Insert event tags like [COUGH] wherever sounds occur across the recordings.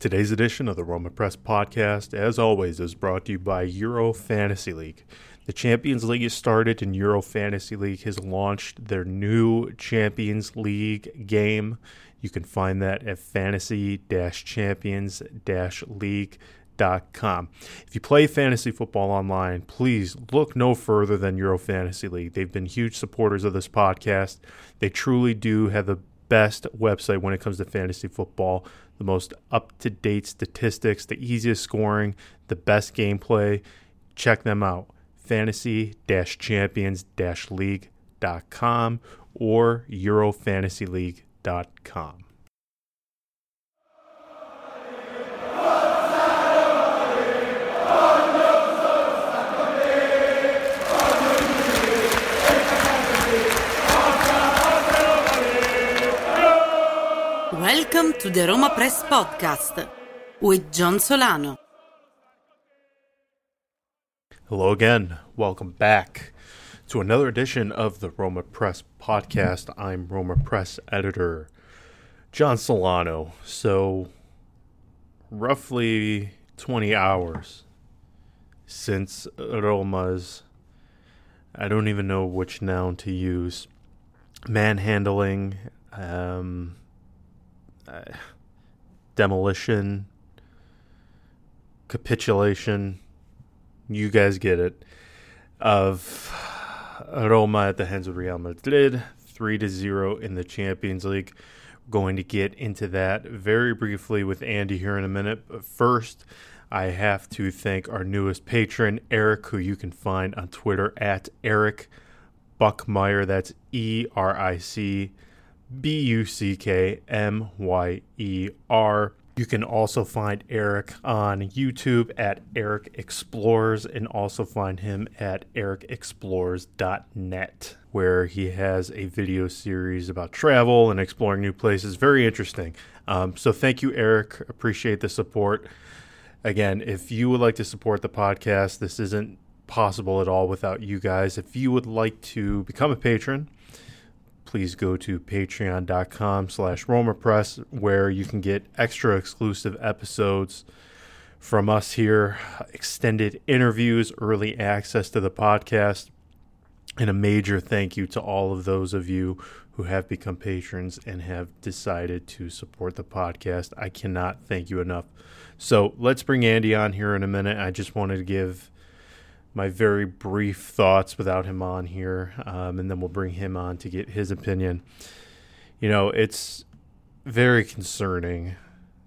Today's edition of the Roma Press podcast, as always, is brought to you by Euro Fantasy League. The Champions League has started, and Euro Fantasy League has launched their new Champions League game. You can find that at fantasy champions league.com. If you play fantasy football online, please look no further than Euro Fantasy League. They've been huge supporters of this podcast. They truly do have the best website when it comes to fantasy football the most up to date statistics, the easiest scoring, the best gameplay. Check them out. Fantasy champions league.com or EuroFantasyLeague.com. Welcome to the Roma Press Podcast with John Solano. Hello again. Welcome back to another edition of the Roma Press Podcast. I'm Roma Press editor John Solano. So, roughly 20 hours since Roma's, I don't even know which noun to use, manhandling, um, uh, demolition, capitulation, you guys get it, of Roma at the hands of Real Madrid, 3 to 0 in the Champions League. going to get into that very briefly with Andy here in a minute. But first, I have to thank our newest patron, Eric, who you can find on Twitter at Eric Buckmyer. That's E R I C B U C K M Y E R. You can also find Eric on YouTube at Eric Explores and also find him at ericexplores.net, where he has a video series about travel and exploring new places. Very interesting. Um, so thank you, Eric. Appreciate the support. Again, if you would like to support the podcast, this isn't possible at all without you guys. If you would like to become a patron, please go to patreon.com slash romapress where you can get extra exclusive episodes from us here extended interviews early access to the podcast and a major thank you to all of those of you who have become patrons and have decided to support the podcast. I cannot thank you enough. So let's bring andy on here in a minute. I just wanted to give my very brief thoughts without him on here, um, and then we'll bring him on to get his opinion. You know, it's very concerning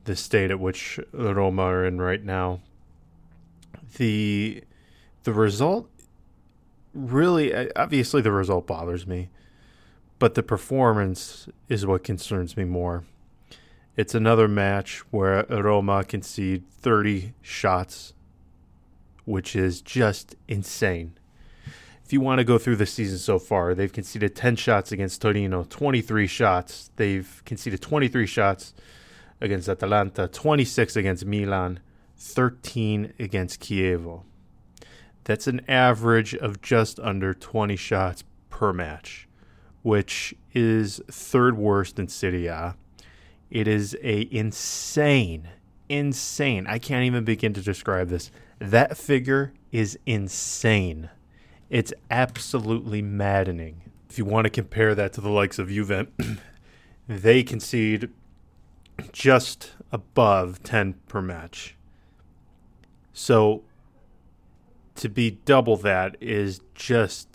the state at which Roma are in right now. The the result really obviously the result bothers me, but the performance is what concerns me more. It's another match where Roma concede 30 shots which is just insane. If you want to go through the season so far, they've conceded 10 shots against Torino, 23 shots. They've conceded 23 shots against Atalanta, 26 against Milan, 13 against Chievo. That's an average of just under 20 shots per match, which is third worst in Serie A. It is a insane, insane. I can't even begin to describe this that figure is insane. It's absolutely maddening. If you want to compare that to the likes of Juve, [CLEARS THROAT] they concede just above 10 per match. So to be double that is just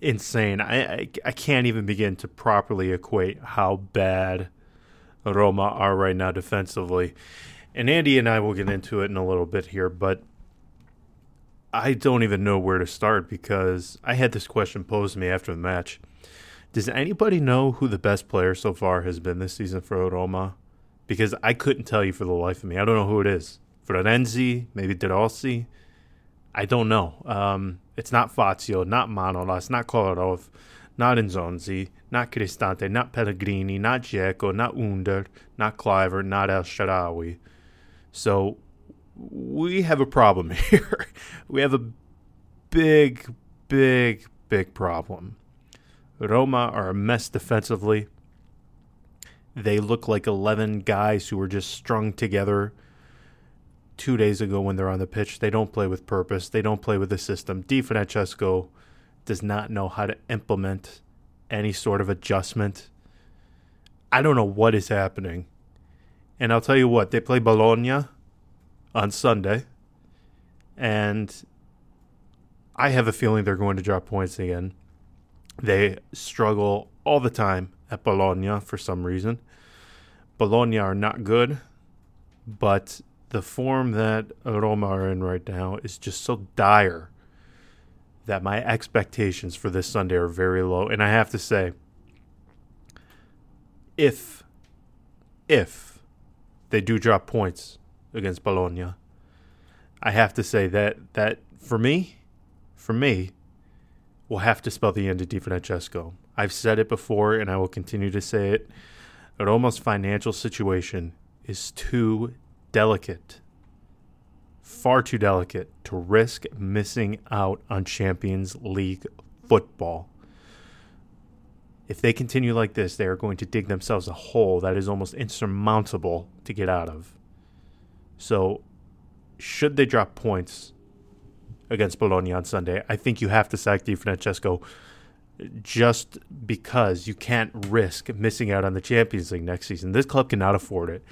insane. I, I, I can't even begin to properly equate how bad Roma are right now defensively. And Andy and I will get into it in a little bit here, but I don't even know where to start because I had this question posed to me after the match. Does anybody know who the best player so far has been this season for Roma? Because I couldn't tell you for the life of me. I don't know who it is. Florenzi, maybe De Rossi. I don't know. Um, it's not Fazio, not Manolas, not Kolarov, not Nzonzi, not Cristante, not Pellegrini, not Dzeko, not Under, not Kluivert, not El Shaarawy. So we have a problem [LAUGHS] here. we have a big, big, big problem. Roma are a mess defensively. They look like 11 guys who were just strung together two days ago when they're on the pitch. They don't play with purpose. They don't play with the system. Di Francesco does not know how to implement any sort of adjustment. I don't know what is happening. And I'll tell you what, they play Bologna on Sunday. And I have a feeling they're going to drop points again. They struggle all the time at Bologna for some reason. Bologna are not good, but the form that Roma are in right now is just so dire that my expectations for this Sunday are very low. And I have to say, if if they do drop points against Bologna, I have to say that that for me, for me, will have to spell the end of Di Francesco. I've said it before and I will continue to say it. Roma's financial situation is too delicate, far too delicate to risk missing out on Champions League football. If they continue like this, they are going to dig themselves a hole that is almost insurmountable to get out of. So, should they drop points against Bologna on Sunday, I think you have to sack Di Francesco just because you can't risk missing out on the Champions League next season. This club cannot afford it.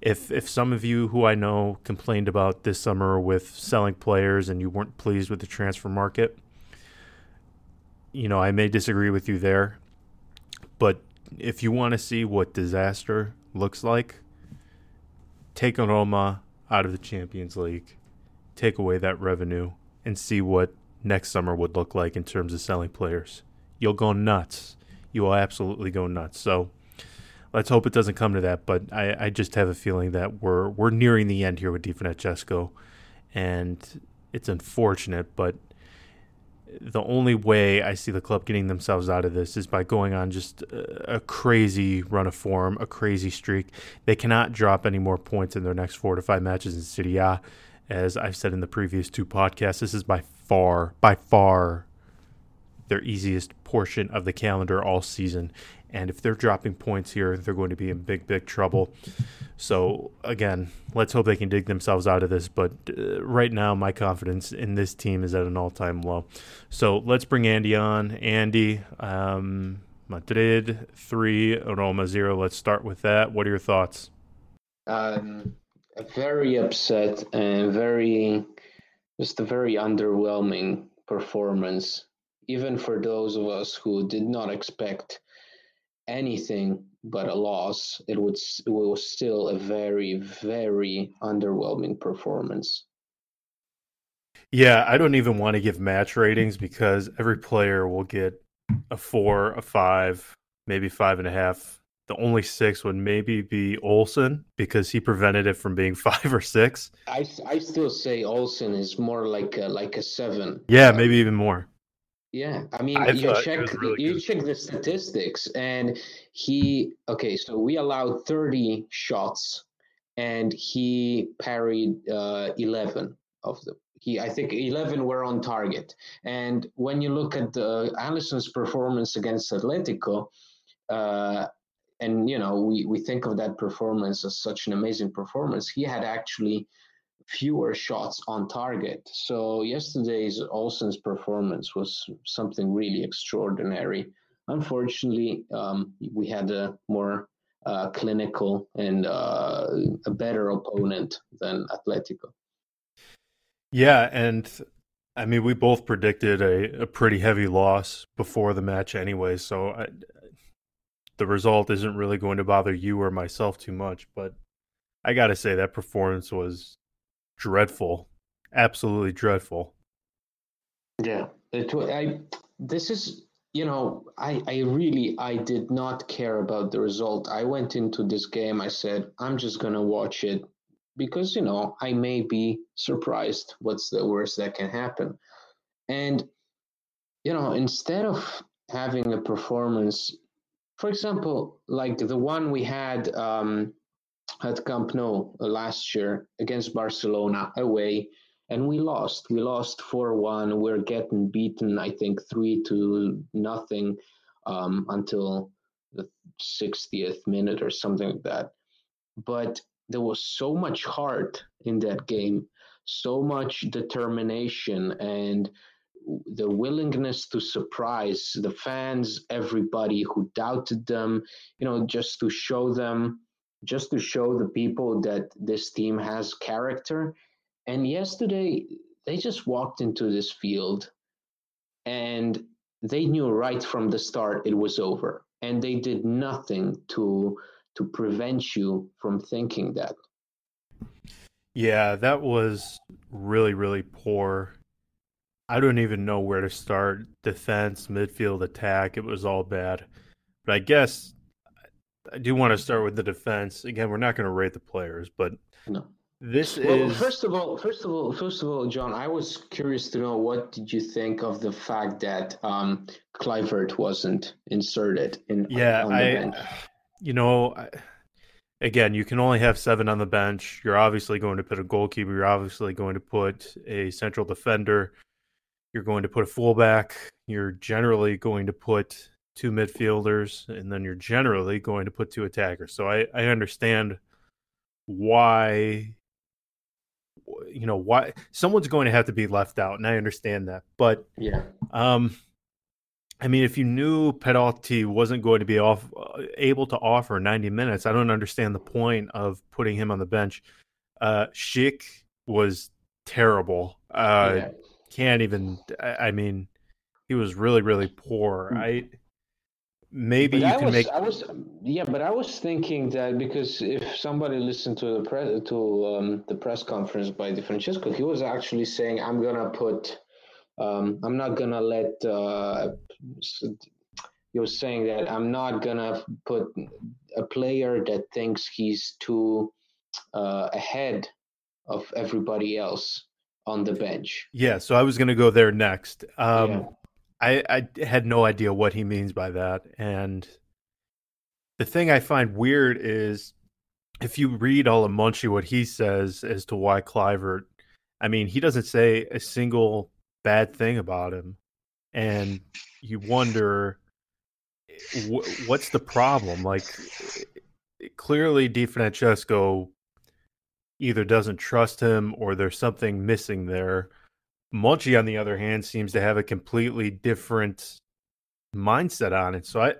If if some of you who I know complained about this summer with selling players and you weren't pleased with the transfer market, you know, I may disagree with you there. But if you want to see what disaster looks like, take Roma out of the Champions League, take away that revenue, and see what next summer would look like in terms of selling players you'll go nuts. You will absolutely go nuts. So let's hope it doesn't come to that. But I, I just have a feeling that we're we're nearing the end here with Di Francesco, and it's unfortunate, but the only way I see the club getting themselves out of this is by going on just a, crazy run of form, a crazy streak. They cannot drop any more points in their next four to five matches in Serie A. As I've said in the previous two podcasts, this is by far, by far their easiest portion of the calendar all season. And if they're dropping points here, they're going to be in big, big trouble. So, again, let's hope they can dig themselves out of this. But uh, right now, my confidence in this team is at an all time low. So, let's bring Andy on. Andy, um, Madrid 3, Roma 0. Let's start with that. What are your thoughts? Um, very upset and very, just a very underwhelming performance even for those of us who did not expect anything but a loss, it, would, it was still a very, very underwhelming performance. Yeah, I don't even want to give match ratings because every player will get a four, a five, maybe five and a half. The only six would maybe be Olsen because he prevented it from being [LAUGHS] five or six. I, I still say Olsen is more like a, like a seven. Yeah, maybe even more. Yeah, I mean, I you check really you good. check the statistics, and he okay. So we allowed thirty shots, and he parried uh, eleven of them. He, I think, eleven were on target. And when you look at the Alisson's performance against Atletico, uh, and you know, we we think of that performance as such an amazing performance. He had actually fewer shots on target. So yesterday's Olsen's performance was something really extraordinary. Unfortunately, um, we had a more uh, clinical and uh, a better opponent than Atletico. Yeah, and I mean, we both predicted a, a pretty heavy loss before the match anyway, so I, the result isn't really going to bother you or myself too much. But I got to say, that performance was dreadful, absolutely dreadful. Yeah, it, I this is you know I I really I did not care about the result. I went into this game. I said I'm just gonna watch it because you know I may be surprised. What's the worst that can happen? And you know instead of having a performance, for example, like the one we had um, at Camp Nou uh, last year against Barcelona away, and we lost. We lost four one. We're getting beaten, I think, three to nothing um, until the 60th minute or something like that. But there was so much heart in that game. So much determination and the willingness to surprise the fans, everybody who doubted them, you know, just to show them, just to show the people that this team has character. And yesterday, they just walked into this field and they knew right from the start it was over. And they did nothing to to prevent you from thinking that. Yeah, that was really, really poor I don't even know where to start. Defense, midfield, attack. It was all bad. But I guess I do want to start with the defense. Again, we're not going to rate the players, but no. This well, is first of all, first of all, first of all, John, I was curious to know what did you think of the fact that um, Kluivert wasn't inserted in? Yeah, I, bench? you know, I, again, you can only have seven on the bench. You're obviously going to put a goalkeeper. You're obviously going to put a central defender. You're going to put a fullback. You're generally going to put two midfielders, and then you're generally going to put two attackers. So I, I understand why you know why someone's going to have to be left out and i understand that but yeah um i mean if you knew Perotti wasn't going to be off uh, able to offer 90 minutes i don't understand the point of putting him on the bench uh Schick was terrible uh yeah can't even. I, I mean, he was really really poor. Hmm. I maybe but you I can was, make. I was yeah, but I was thinking that because if somebody listened to the press to um, the press conference by Di Francesco, he was actually saying, "I'm gonna put." Um, I'm not gonna let. Uh, he was saying that I'm not gonna put a player that thinks he's too uh, ahead of everybody else on the bench. Yeah, so I was going to go there next. Um, yeah. I, I had no idea what he means by that. And the thing I find weird is if you read all of Monchi, what he says as to why Kluivert, I mean, he doesn't say a single bad thing about him. And you wonder eh, what's the problem? Like, eh, clearly, Di Francesco either doesn't trust him or there's something missing there. Monchi, on the other hand, seems to have a completely different mindset on it. So I,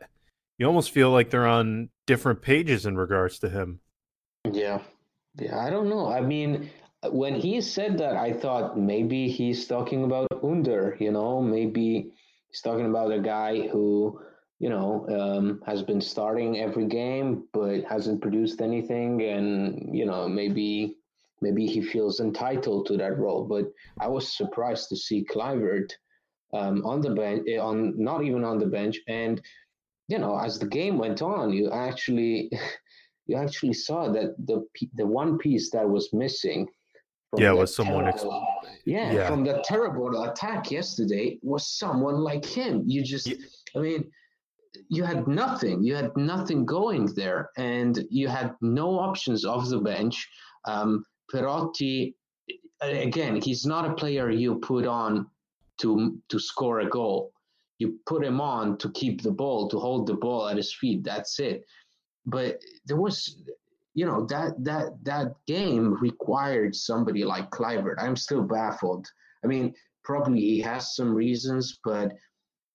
you almost feel like they're on different pages in regards to him. Yeah, yeah. I don't know. I mean, when he said that, I thought maybe he's talking about Under. You know, maybe he's talking about a guy who you know, um, has been starting every game but hasn't produced anything, and you know, maybe maybe he feels entitled to that role. But I was surprised to see Kluivert um, on the bench, eh, on not even on the bench, and you know, as the game went on, you actually [LAUGHS] you actually saw that the the one piece that was missing. Yeah, was someone. Terrible, ex- yeah, yeah, from the terrible attack yesterday was someone like him. You just, yeah. I mean you had nothing. You had nothing going there, and you had no options off the bench. Um, Perotti, mm-hmm. again, he's not a player you put on to to score a goal. You put him on to keep the ball, to hold the ball at his feet. That's it. But there was, you know, that that that game required somebody like Kluivert. I'm still baffled. I mean, probably he has some reasons, but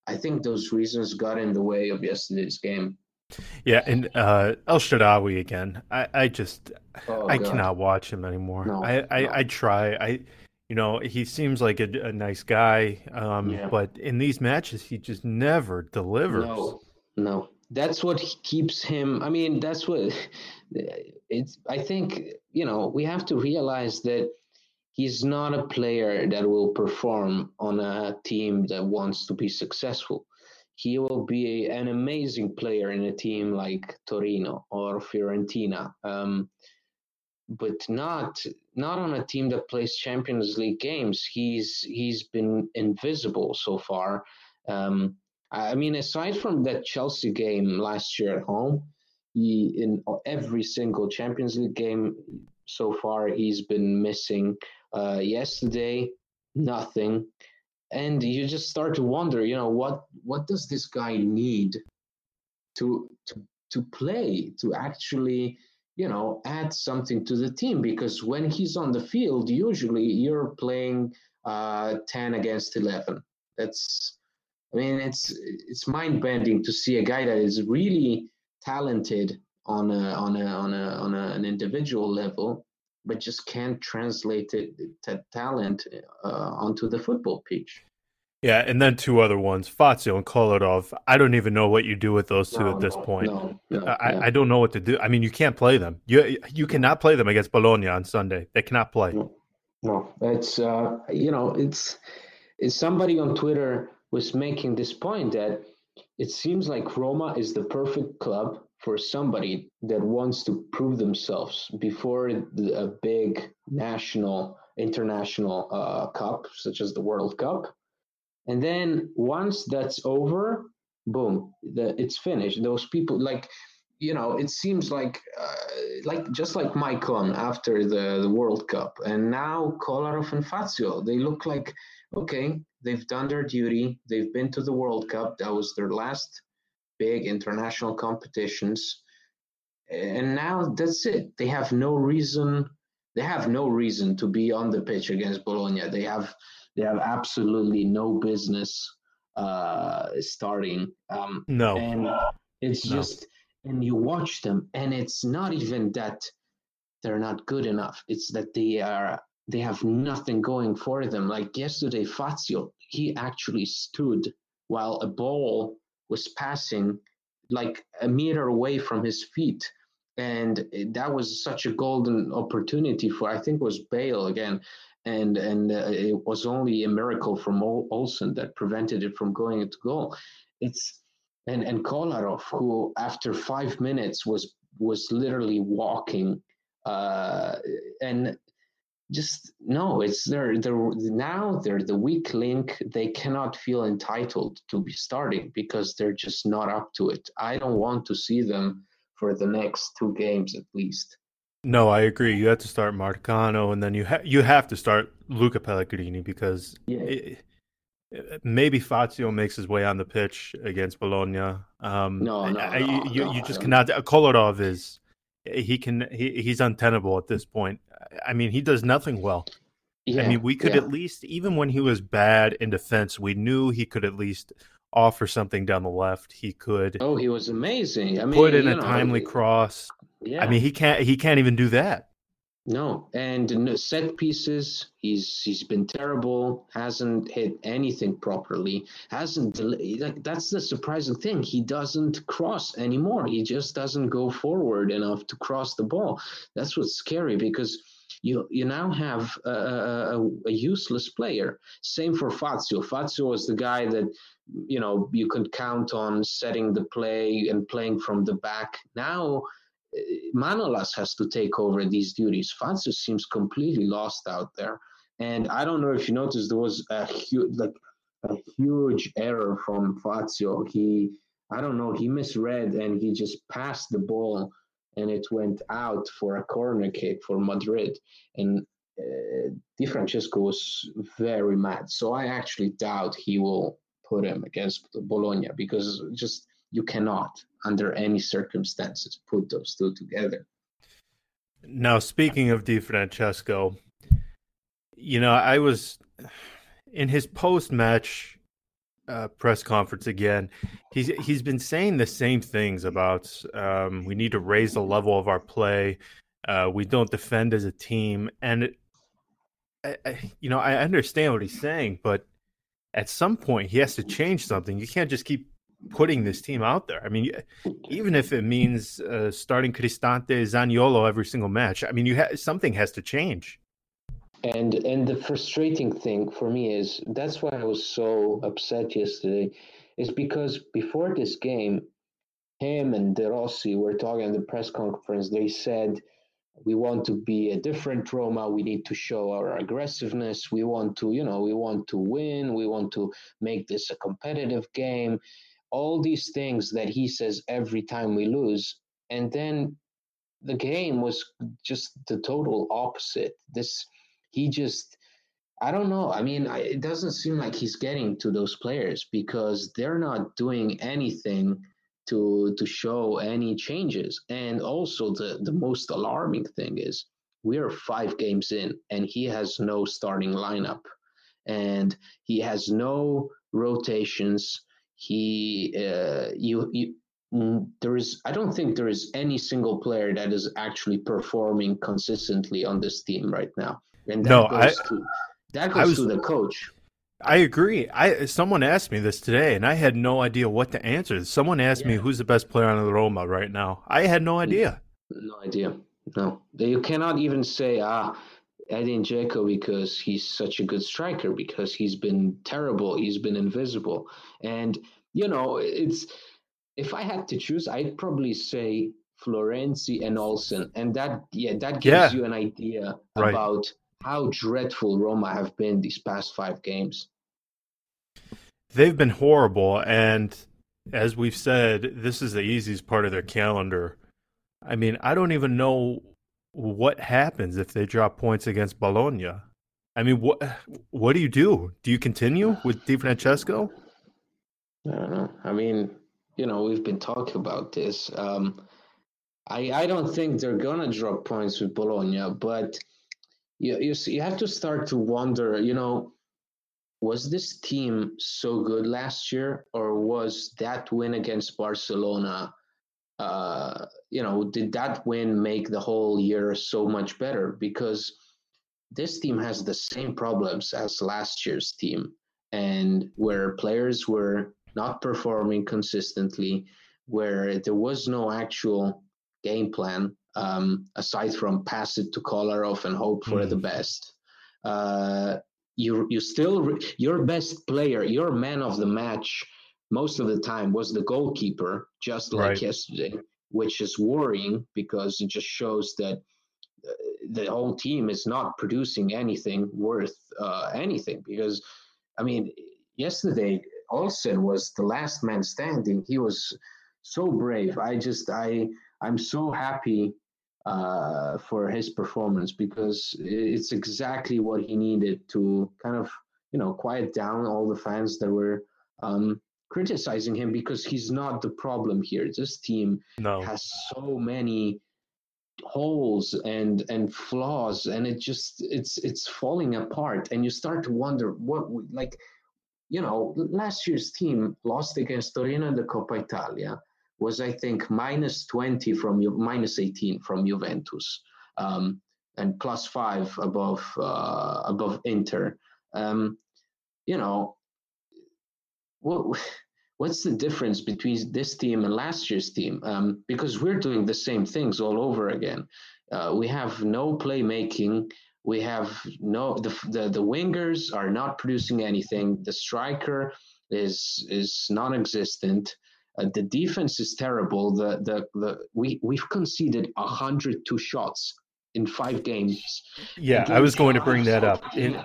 I think those reasons got in the way of yesterday's game. Yeah, and uh, El Shaarawy again. I, I just oh, I God. cannot watch him anymore. No, I, I, no. I, try. I you know he seems like a, a nice guy, um, yeah. but in these matches he just never delivers. No, no, that's what keeps him. I mean, that's what [LAUGHS] it's. I think you know we have to realize that he's not a player that will perform on a team that wants to be successful. He will be an amazing player in a team like Torino or Fiorentina, um, but not not on a team that plays Champions League games. He's he's been invisible so far. Um, I mean, aside from that Chelsea game last year at home, he in every single Champions League game so far he's been missing uh, yesterday, nothing, and you just start to wonder, you know, what what does this guy need to to to play to actually you know, add something to the team because when he's on the field, usually you're playing uh, 10 against 11. That's, I mean, it's it's mind bending to see a guy that is really talented on a on a on a on a, an individual level, but just can't translate it, that talent uh, onto the football pitch. Yeah, and then two other ones, Fazio and Kolarov. I don't even know what you do with those two no, at this no, point. No, I. I don't know what to do. I mean, you can't play them. You you cannot play them against Bologna on Sunday. They cannot play. No, it's uh, you know, it's, it's somebody on Twitter was making this point that it seems like Roma is the perfect club for somebody that wants to prove themselves before a big national, international uh, cup, such as the World Cup. And then once that's over boom the, it's finished. Those people like you know it seems like uh, like just like Maicon after the, the world cup. And now kolarov and fazio they look like okay they've done their duty. They've been to the world cup. That was their last big international competitions and now that's it they have no reason they have no reason to be on the pitch against bologna they have they have absolutely no business uh, starting. Um, no, and it's no. just and you watch them, and it's not even that they're not good enough. It's that they are they have nothing going for them. Like yesterday, Fazio, he actually stood while a ball was passing like a meter away from his feet. And that was such a golden opportunity for, I think, was Bale again and and uh, it was only a miracle from Olsen that prevented it from going into goal. It's and and Kolarov, who after five minutes was was literally walking, uh, and just no, it's they're they're now they're the weak link. They cannot feel entitled to be starting because they're just not up to it. I don't want to see them for the next two games at least. No, I agree. You have to start Marcano, and then you ha- you have to start Luca Pellegrini because yeah. it, it, maybe Fazio makes his way on the pitch against Bologna. Um, no, no, I, no, you, no, you just cannot. Kolarov is he can he, he's untenable at this point. I mean, he does nothing well. Yeah, I mean, we could yeah. at least even when he was bad in defense, we knew he could at least offer something down the left. He could. Oh, he was amazing. I mean, put in a know, timely cross. Yeah. I mean, he can't. He can't even do that. No, and set pieces. He's he's been terrible. Hasn't hit anything properly. Hasn't. Like, that's the surprising thing. He doesn't cross anymore. He just doesn't go forward enough to cross the ball. That's what's scary because you you now have a, a, a, useless player. Same for Fazio. Fazio was the guy that you know you could count on setting the play and playing from the back. Now Manolas has to take over these duties. Fazio seems completely lost out there. And I don't know if you noticed there was a huge like a huge error from Fazio. He I don't know, he misread and he just passed the ball and it went out for a corner kick for Madrid. And uh, Di Francesco was very mad. So I actually doubt he will put him against Bologna because just you cannot, under any circumstances, put those two together. Now, speaking of Di Francesco, you know, I was in his post-match uh, press conference again. He's he's been saying the same things about um, we need to raise the level of our play. Uh, we don't defend as a team, and it, I, I, you know, I understand what he's saying, but at some point he has to change something. You can't just keep putting this team out there. I mean, even if it means uh, starting Cristante, Zaniolo every single match, I mean, you ha- something has to change. And and the frustrating thing for me is that's why I was so upset yesterday, is because before this game, him and De Rossi were talking in the press conference. They said we want to be a different Roma. We need to show our aggressiveness. We want to, you know, we want to win. We want to make this a competitive game all these things that he says every time we lose and then the game was just the total opposite this he just i don't know i mean it doesn't seem like he's getting to those players because they're not doing anything to to show any changes. And also the the most alarming thing is we are five games in and he has no starting lineup and he has no rotations. He uh, you you mm, there is I don't think there is any single player that is actually performing consistently on this team right now. And that no, goes I, to that goes was, to the coach. I agree. I someone asked me this today, and I had no idea what to answer. Someone asked yeah. me who's the best player on the Roma right now. I had no idea. No idea. No, you cannot even say ah Edin Dzeko because he's such a good striker because he's been terrible. He's been invisible, and you know it's. If I had to choose, I'd probably say Florenzi and Olsen, and that yeah that gives yeah. you an idea right. about how dreadful Roma have been these past five games. They've been horrible, and as we've said, this is the easiest part of their calendar. I mean, I don't even know what happens if they drop points against Bologna. I mean, what what do you do? Do you continue [SIGHS] with Di Francesco? I don't know. I mean, you know, we've been talking about this. Um, I I don't think they're gonna drop points with Bologna, but you, you, you have to start to wonder, you know, was this team so good last year, or was that win against Barcelona? Uh, you know, did that win make the whole year so much better? Because this team has the same problems as last year's team, and where players were not performing consistently, where there was no actual game plan um, aside from pass it to Kolarov and hope for mm. the best. Uh, you you still your best player, your man of the match, most of the time was the goalkeeper, just like right. yesterday, which is worrying because it just shows that uh, the whole team is not producing anything worth uh, anything. Because, I mean, yesterday Olsen was the last man standing. He was so brave. I just I I'm so happy uh, for his performance because it's exactly what he needed to kind of you know quiet down all the fans that were um, criticizing him because he's not the problem here. This team no. has so many holes and and flaws and it just it's it's falling apart and you start to wonder what we, like you know last year's team lost against Torino in the Coppa Italia was I think minus 20 from minus 18 from Juventus um, and plus five above uh, above Inter. Um, you know, what what's the difference between this team and last year's team? Um, because we're doing the same things all over again. Uh, we have no playmaking. We have no the, the the wingers are not producing anything. The striker is is non-existent. Uh, the defense is terrible. The the the we we've conceded hundred two shots in five games. Yeah, I was going to bring that [LAUGHS] up. In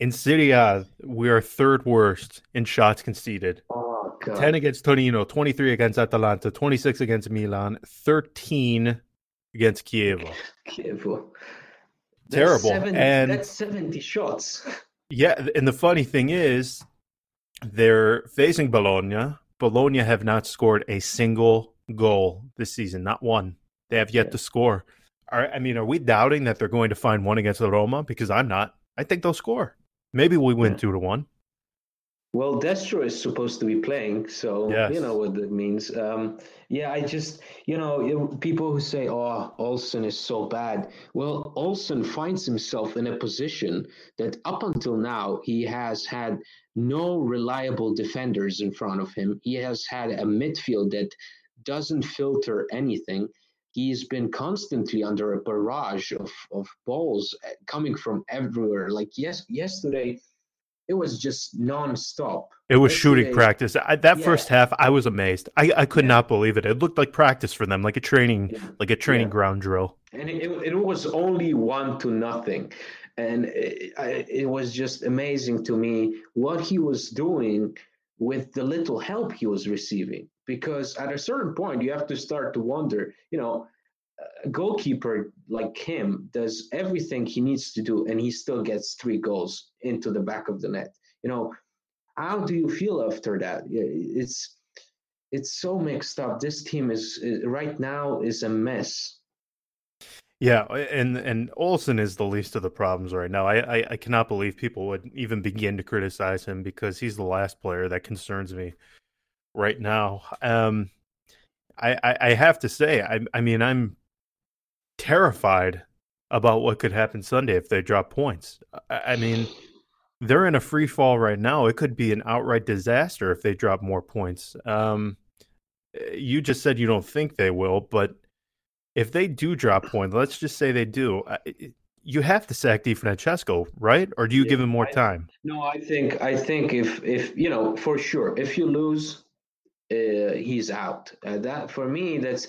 in Serie A, we are third worst in shots conceded. Oh, God. 10 against Torino, 23 against Atalanta, 26 against Milan, 13 against Chievo. [LAUGHS] Chievo. Terrible. 70, and that's 70 shots. [LAUGHS] Yeah, and the funny thing is, they're facing Bologna, Bologna have not scored a single goal this season, not one. They have yet yeah. to score. Are, I mean, are we doubting that they're going to find one against the Roma? Because I'm not. I think they'll score. Maybe we win yeah. two to one. Well, Destro is supposed to be playing, so yes. you know what that means. Um, yeah, I just, you know, people who say, "Oh, Olsen is so bad." Well, Olsen finds himself in a position that up until now he has had no reliable defenders in front of him. He has had a midfield that doesn't filter anything. He's been constantly under a barrage of, of balls eh, coming from everywhere. Like yes, yesterday it was just nonstop. It was shooting practice. I, that yeah. first half, I was amazed. I, I could yeah. not believe it. It looked like practice for them, like a training, yeah. like a training ground drill. And it, it, was only one to nothing, and it, it was just amazing to me what he was doing with the little help he was receiving. Because at a certain point, you have to start to wonder, you know, a goalkeeper like him does everything he needs to do and he still gets three goals into the back of the net you know how do you feel after that it's it's so mixed up. This team is right now is a mess. Yeah, and and Olsen is the least of the problems right now. I, I, I cannot believe people would even begin to criticize him because he's the last player that concerns me right now. Um, I, I, I have to say, I I mean, I'm terrified about what could happen Sunday if they drop points. I, I mean, they're in a free fall right now. It could be an outright disaster if they drop more points. Um, you just said you don't think they will, but if they do drop points, let's just say they do, you have to sack Di Francesco, right? Or do you yeah, give him more I, time? No, I think I think if if you know for sure if you lose, uh, he's out. Uh, that for me, that's.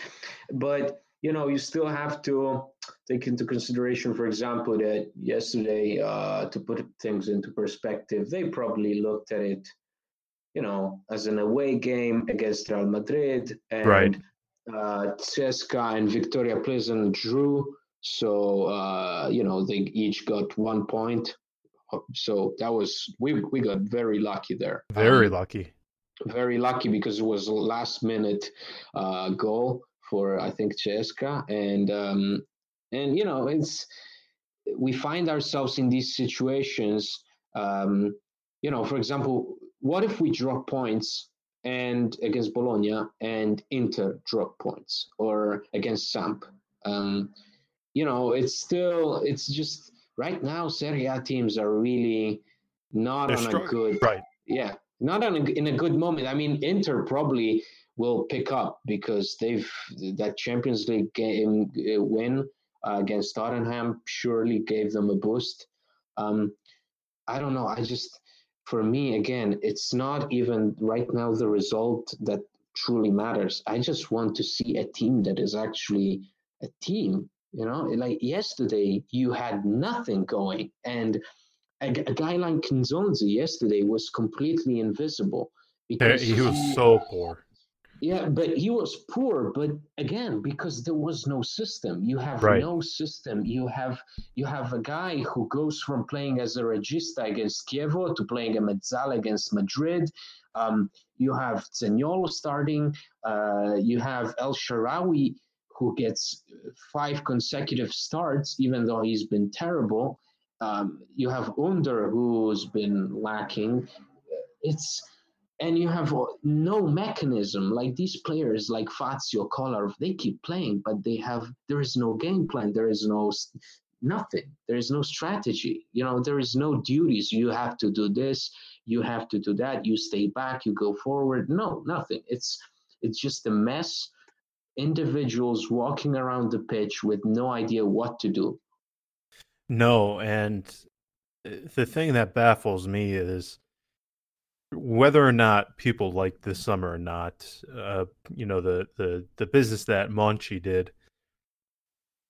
But you know, you still have to take into consideration, for example, that yesterday, uh, to put things into perspective, they probably looked at it, you know, as an away game against Real Madrid, and right uh, CSKA and Viktoria Plzeň drew. So uh, you know they each got one point. So that was we we got very lucky there. Very um, lucky. Very lucky because it was a last minute uh, goal for I think CSKA and um, and you know it's we find ourselves in these situations. Um, you know, for example, what if we drop points and against Bologna and Inter drop points or against Samp. Um, you know, it's still it's just right now Serie A teams are really not They're on strong. a good right. Yeah, not a, in a good moment. I mean, Inter probably will pick up because they've that Champions League game uh, win uh, against Tottenham surely gave them a boost. Um, I don't know. I just for me, again, it's not even right now the result that truly matters. I just want to see a team that is actually a team. You know, like yesterday, you had nothing going, and a, a guy like Nzonzi yesterday was completely invisible because he was he, so poor. Yeah, but he was poor. But again, because there was no system, you have right. no system. You have you have a guy who goes from playing as a regista against Chievo to playing a mezzala against Madrid. Um, you have Zaniolo starting. Uh, you have El Shaarawy who gets five consecutive starts, even though he's been terrible. Um, you have Under who's been lacking. It's and you have no mechanism. Like these players like Fazio Kolarov they keep playing but they have there is no game plan. There is no nothing. There is no strategy. You know there is no duties. You have to do this. You have to do that. You stay back. You go forward. No nothing. It's it's just a mess. Individuals walking around the pitch with no idea what to do no and uh, the thing that baffles me is whether or not people like this summer or not, uh, you know, the, the, the business that Monchi did,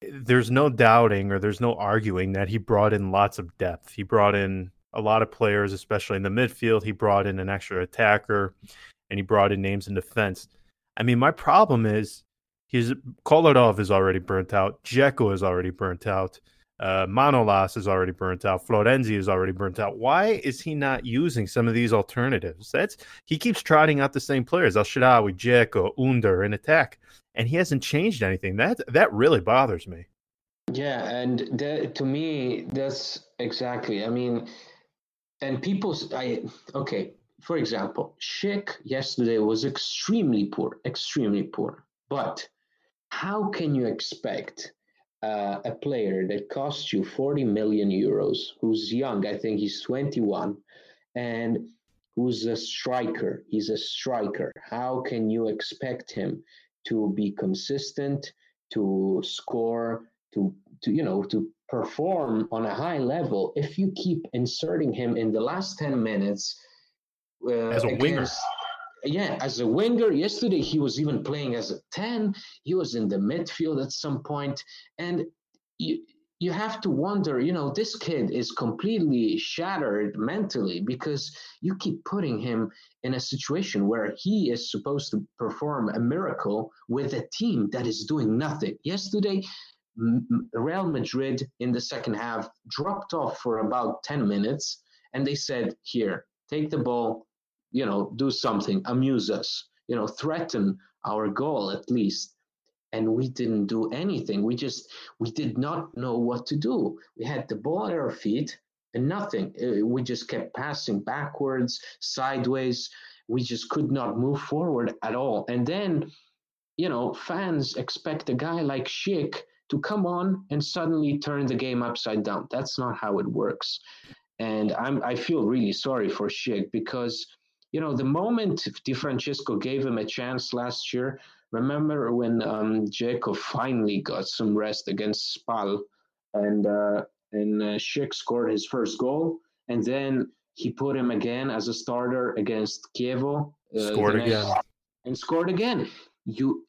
there's no doubting or there's no arguing that he brought in lots of depth. He brought in a lot of players, especially in the midfield. He brought in an extra attacker and he brought in names in defense. I mean, my problem is he's Kolarov is already burnt out. Dzeko is already burnt out. Uh, Manolas is already burnt out. Florenzi is already burnt out. Why is he not using some of these alternatives? That's he keeps trotting out the same players: El Shaarawy, Dzeko, Under in attack, and he hasn't changed anything. That that really bothers me. Yeah, and that, to me, that's exactly. I mean, and people, I okay. For example, Schick yesterday was extremely poor, extremely poor. But how can you expect uh, a player that costs you 40 million euros, who's young, I think he's 21, and who's a striker. He's a striker. How can you expect him to be consistent, to score, to, to you know, to perform on a high level if you keep inserting him in the last 10 minutes uh, as a against, winger? Yeah, as a winger. Yesterday he was even playing as a 10. He was in the midfield at some. And you you have to wonder, you know, this kid is completely shattered mentally because you keep putting him in a situation where he is supposed to perform a miracle with a team that is doing nothing. Yesterday, Real Madrid in the second half dropped off for about 10 minutes and they said, Here, take the ball, you know, do something, amuse us. you know, threaten our goal at least. And we didn't do anything. We just we did not know what to do. We had the ball at our feet and nothing. Uh, we just kept passing backwards, sideways. We just could not move forward at all. And then, you know, fans expect a guy like Schick to come on and suddenly turn the game upside down. That's not how it works. And I'm I feel really sorry for Schick because you know the moment Di Francesco gave him a chance last year. Remember when um, Dzeko finally got some rest against Spal, and uh, and uh, Schick scored his first goal, and then he put him again as a starter against Chievo. Uh, scored again. And scored again. You,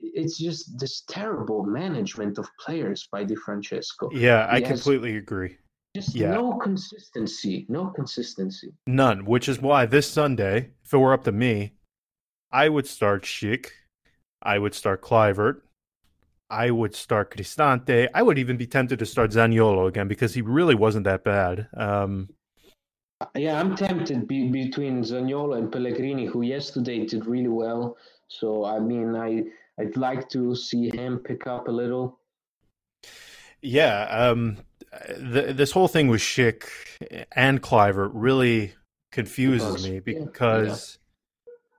it's just this terrible management of players by Di Francesco. Yeah, I completely agree. Just yeah. no consistency, no consistency. None, which is why this Sunday, if it were up to me, I would start Schick, I would start Kluivert. I would start Cristante. I would even be tempted to start Zaniolo again because he really wasn't that bad. Um, yeah, I'm tempted be- between Zaniolo and Pellegrini, who yesterday did really well. So I mean, I I'd like to see him pick up a little. Yeah, um, the, this whole thing with Schick and Kluivert really confuses me because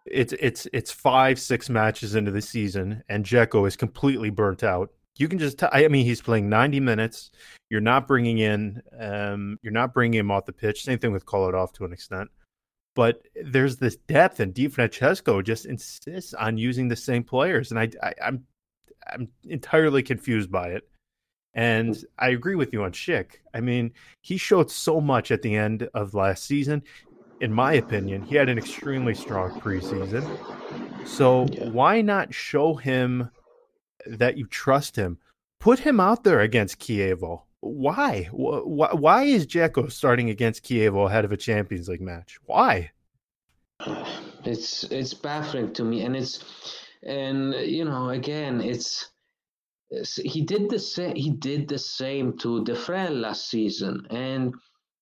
yeah. it's it's it's five six matches into the season and Dzeko is completely burnt out. You can just t- I mean he's playing 90 minutes. You're not bringing in um you're not bringing him off the pitch. Same thing with Kolarov to an extent. But there's this depth and Di Francesco just insists on using the same players and I, I I'm I'm entirely confused by it. And I agree with you on Schick. I mean, he showed so much at the end of last season. In my opinion, he had an extremely strong preseason. So yeah. why not show him that you trust him? Put him out there against Chievo. Why? Why, why is Dzeko starting against Chievo ahead of a Champions League match? Why? It's it's baffling to me, and it's and you know again it's he did the same. He did the same to Defrel last season, and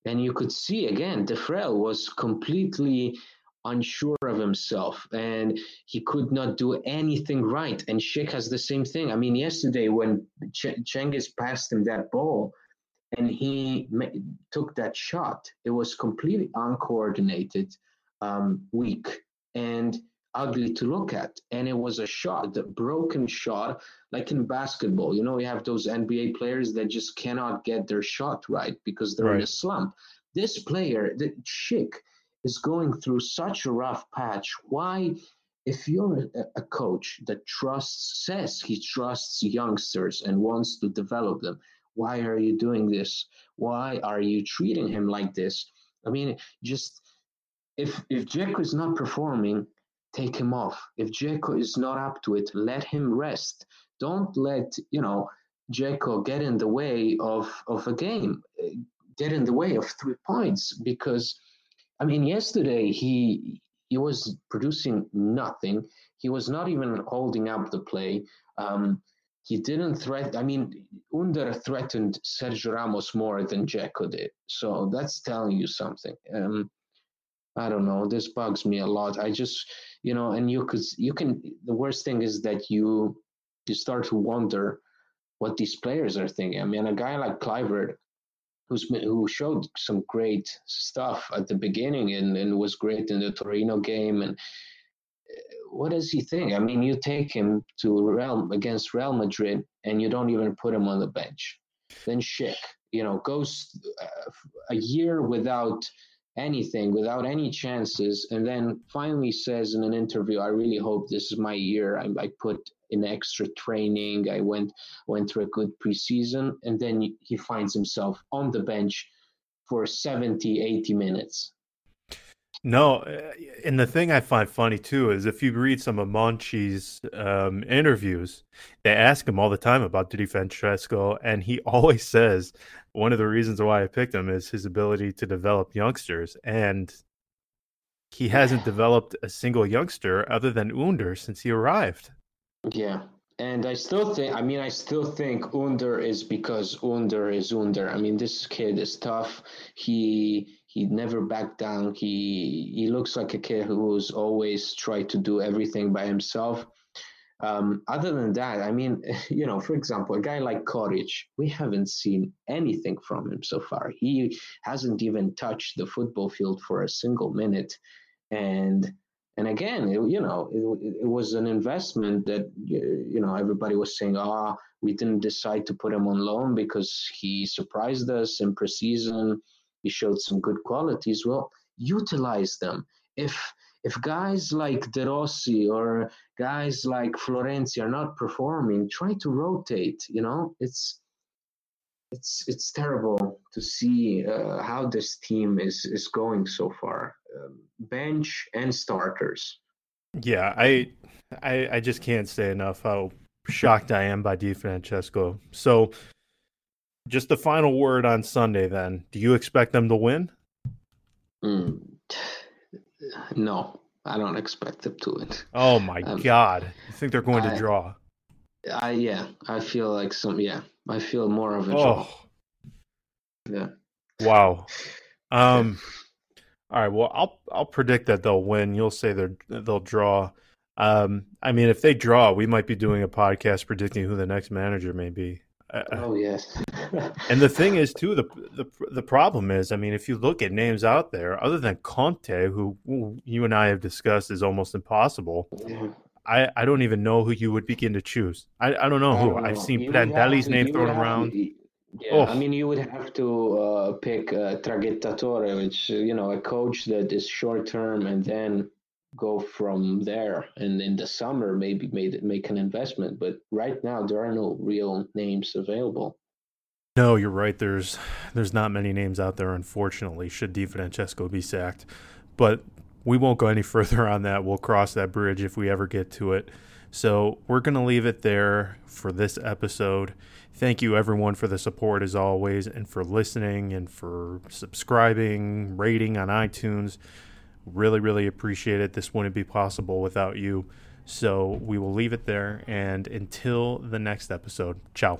and you could see again Defrel was completely unsure of himself and he could not do anything right. And Schick has the same thing. I mean, yesterday when Ch- passed him that ball and he ma- took that shot, it was completely uncoordinated, um, weak, and ugly to look at. And it was a shot, the broken shot, like in basketball. You know, we have those NBA players that just cannot get their shot right because they're right. in a slump. This player, the chick, is going through such a rough patch. Why? If you're a, a coach that trusts, says he trusts youngsters and wants to develop them, why are you doing this? Why are you treating him like this? I mean, just if if Dzeko is not performing, take him off. If Dzeko is not up to it, let him rest. Don't let you know Dzeko get in the way of of a game, get in the way of three points. Because I mean, yesterday he he was producing nothing. He was not even holding up the play. Um, he didn't threaten. I mean, Under threatened Sergio Ramos more than Dzeko did. So that's telling you something. Um, I don't know. This bugs me a lot. I just, you know, and you could, you can. The worst thing is that you, you start to wonder what these players are thinking. I mean, a guy like Kluivert, who's who showed some great stuff at the beginning and, and was great in the Torino game, and eh, what does he think? I mean, you take him to Real against Real Madrid, and you don't even put him on the bench. Then Schick, you know, goes uh, a year without anything without any chances and then finally says in an interview i really hope this is my year. I, I put in extra training. I went went through a good preseason and then he finds himself on the bench for 70 80 minutes no, uh, and the thing I find funny too is if you read some of Monchi's um, interviews, they ask him all the time about Di Francesco, and he [LAUGHS] always says one of the reasons why I picked him is his ability to develop youngsters, and he hasn't developed a single youngster other than Under since he arrived. Yeah, and I still think, I mean, I still think Under is because Under is Under. I mean, this kid is tough. he he never backed down. He he looks like a kid who's always tried to do everything by himself. Um, other than that, I mean, [LAUGHS] you know, for example, a guy like Coric, we haven't seen anything from him so far. He hasn't even touched the football field for a single minute, and and again, it, you know, it, it was an investment that you know everybody was saying, ah, oh, we didn't decide to put him on loan because he surprised us in preseason. He showed some good qualities. Well, utilize them. If if guys like De Rossi or guys like Florenzi are not performing, try to rotate. You know, it's it's it's terrible to see uh, how this team is is going so far, um, bench and starters. Yeah, I, I I just can't say enough how shocked I am by Di Francesco. So, just the final word on Sunday. Then, do you expect them to win? Mm, no, I don't expect them to win. Oh my um, god! You think they're going I, to draw? I yeah, I feel like some yeah. I feel more of a oh. Yeah. Wow. [LAUGHS] Um. All right. Well, I'll I'll predict that they'll win. You'll say they they'll draw. Um. I mean, if they draw, we might be doing a podcast predicting who the next manager may be. Oh yes. [LAUGHS] and the thing is, too, the the the problem is, I mean, if you look at names out there, other than Conte, who, who you and I have discussed is almost impossible. Yeah. I, I don't even know who you would begin to choose. I, I don't know I who. Don't know. I've seen Prandelli's name thrown around. Yeah, oh. I mean, you would have to uh, pick uh, Traghettatore, which you know, a coach that is short term, and then go from there. And in the summer, maybe made make an investment. But right now, there are no real names available. No, you're right. There's there's not many names out there, unfortunately. Should Di Francesco be sacked, but we won't go any [LAUGHS] further on that. We'll cross that bridge if we ever get to it. So we're going to leave it there for this episode. Thank you, everyone, for the support as always, and for listening and for subscribing, rating on iTunes. Really, really appreciate it. This wouldn't be possible without you. So we will leave it there. And until the next episode, ciao.